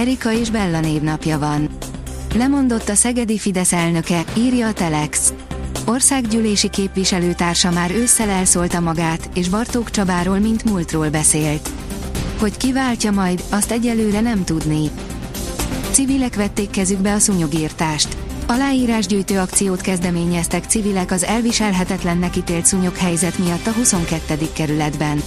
Erika és Bella névnapja van. Lemondott a Szegedi Fidesz elnöke, írja a Telex. Országgyűlési képviselőtársa már ősszel elszólta magát, és Bartók Csabáról mint múltról beszélt. Hogy kiváltja majd, azt egyelőre nem tudni. Civilek vették kezükbe a szúnyogírtást. Aláírásgyűjtő akciót kezdeményeztek civilek az elviselhetetlennek ítélt szúnyog helyzet miatt a 22. kerületben.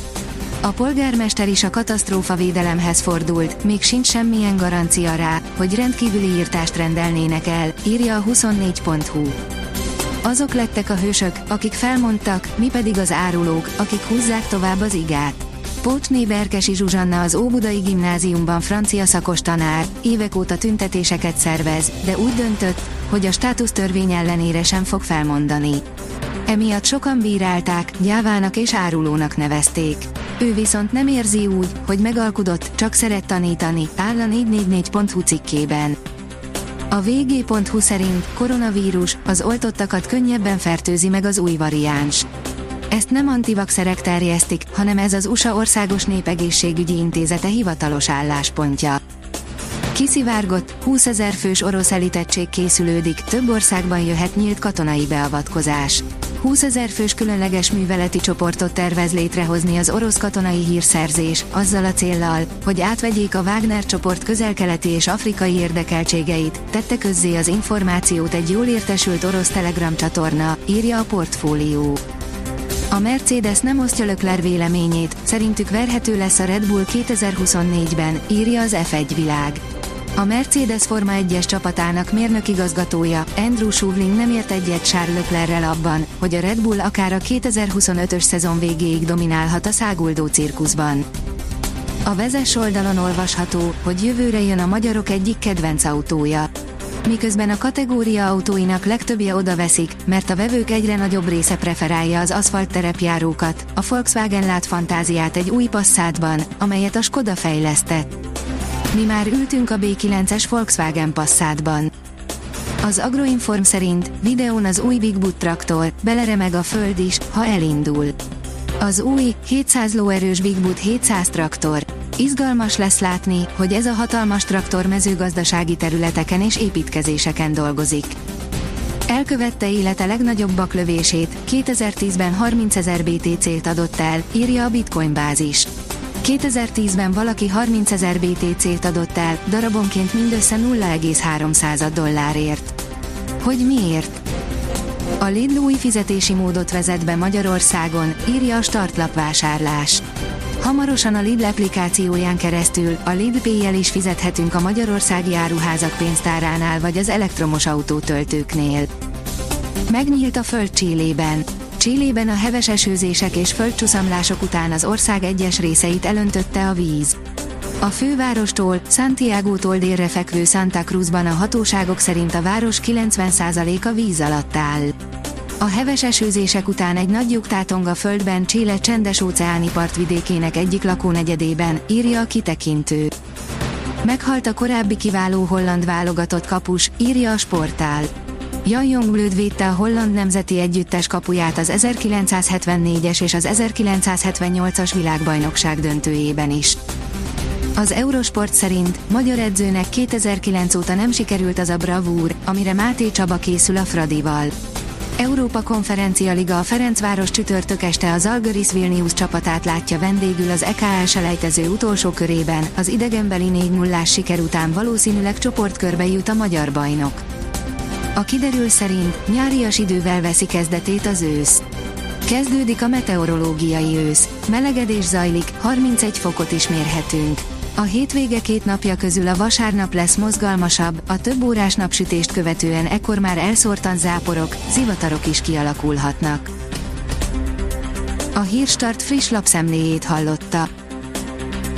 A polgármester is a katasztrófa védelemhez fordult, még sincs semmilyen garancia rá, hogy rendkívüli írtást rendelnének el, írja a 24.hu. Azok lettek a hősök, akik felmondtak, mi pedig az árulók, akik húzzák tovább az igát. Pócsné Berkesi Zsuzsanna az Óbudai Gimnáziumban francia szakos tanár, évek óta tüntetéseket szervez, de úgy döntött, hogy a státusztörvény ellenére sem fog felmondani. Emiatt sokan bírálták, gyávának és árulónak nevezték. Ő viszont nem érzi úgy, hogy megalkudott, csak szeret tanítani, áll a 444.hu cikkében. A vg.hu szerint koronavírus az oltottakat könnyebben fertőzi meg az új variáns. Ezt nem antivaxerek terjesztik, hanem ez az USA Országos Népegészségügyi Intézete hivatalos álláspontja. Kiszivárgott, 20 ezer fős orosz elitettség készülődik, több országban jöhet nyílt katonai beavatkozás. 20 ezer fős különleges műveleti csoportot tervez létrehozni az orosz katonai hírszerzés, azzal a céllal, hogy átvegyék a Wagner csoport közelkeleti és afrikai érdekeltségeit, tette közzé az információt egy jól értesült orosz telegram csatorna, írja a portfólió. A Mercedes nem osztja Lökler véleményét, szerintük verhető lesz a Red Bull 2024-ben, írja az F1 világ. A Mercedes Forma 1-es csapatának mérnökigazgatója, Andrew Schuvling nem ért egyet Charles Leclerrel abban, hogy a Red Bull akár a 2025-ös szezon végéig dominálhat a száguldó cirkuszban. A vezes oldalon olvasható, hogy jövőre jön a magyarok egyik kedvenc autója. Miközben a kategória autóinak legtöbbje oda veszik, mert a vevők egyre nagyobb része preferálja az aszfalt terepjárókat, a Volkswagen lát fantáziát egy új Passatban, amelyet a Skoda fejlesztett. Mi már ültünk a B9-es Volkswagen Passatban. Az Agroinform szerint videón az új Big Boot traktor, beleremeg a föld is, ha elindul. Az új, 700 lóerős Big Boot 700 traktor. Izgalmas lesz látni, hogy ez a hatalmas traktor mezőgazdasági területeken és építkezéseken dolgozik. Elkövette élete legnagyobb baklövését, 2010-ben 30 ezer BTC-t adott el, írja a Bitcoin bázis. 2010-ben valaki 30 ezer BTC-t adott el, darabonként mindössze 0,3 dollárért. Hogy miért? A Lidl új fizetési módot vezet be Magyarországon, írja a startlap vásárlás. Hamarosan a Lidl applikációján keresztül, a Lidl pay is fizethetünk a magyarországi áruházak pénztáránál vagy az elektromos autótöltőknél. Megnyílt a föld Csillében. Csillében a heves esőzések és földcsuszamlások után az ország egyes részeit elöntötte a víz. A fővárostól, Santiago-tól délre fekvő Santa Cruzban a hatóságok szerint a város 90%-a víz alatt áll. A heves esőzések után egy nagy lyuk tátong a földben Chile csendes óceáni partvidékének egyik lakónegyedében, írja a kitekintő. Meghalt a korábbi kiváló holland válogatott kapus, írja a sportál. Jan Jongblöd védte a holland nemzeti együttes kapuját az 1974-es és az 1978-as világbajnokság döntőjében is. Az Eurosport szerint magyar edzőnek 2009 óta nem sikerült az a bravúr, amire Máté Csaba készül a Fradival. Európa Konferencia Liga a Ferencváros csütörtök este az Algaris Vilnius csapatát látja vendégül az EKL selejtező utolsó körében, az idegenbeli 4 0 siker után valószínűleg csoportkörbe jut a magyar bajnok. A kiderül szerint nyárias idővel veszi kezdetét az ősz. Kezdődik a meteorológiai ősz, melegedés zajlik, 31 fokot is mérhetünk. A hétvége két napja közül a vasárnap lesz mozgalmasabb, a több órás napsütést követően ekkor már elszórtan záporok, zivatarok is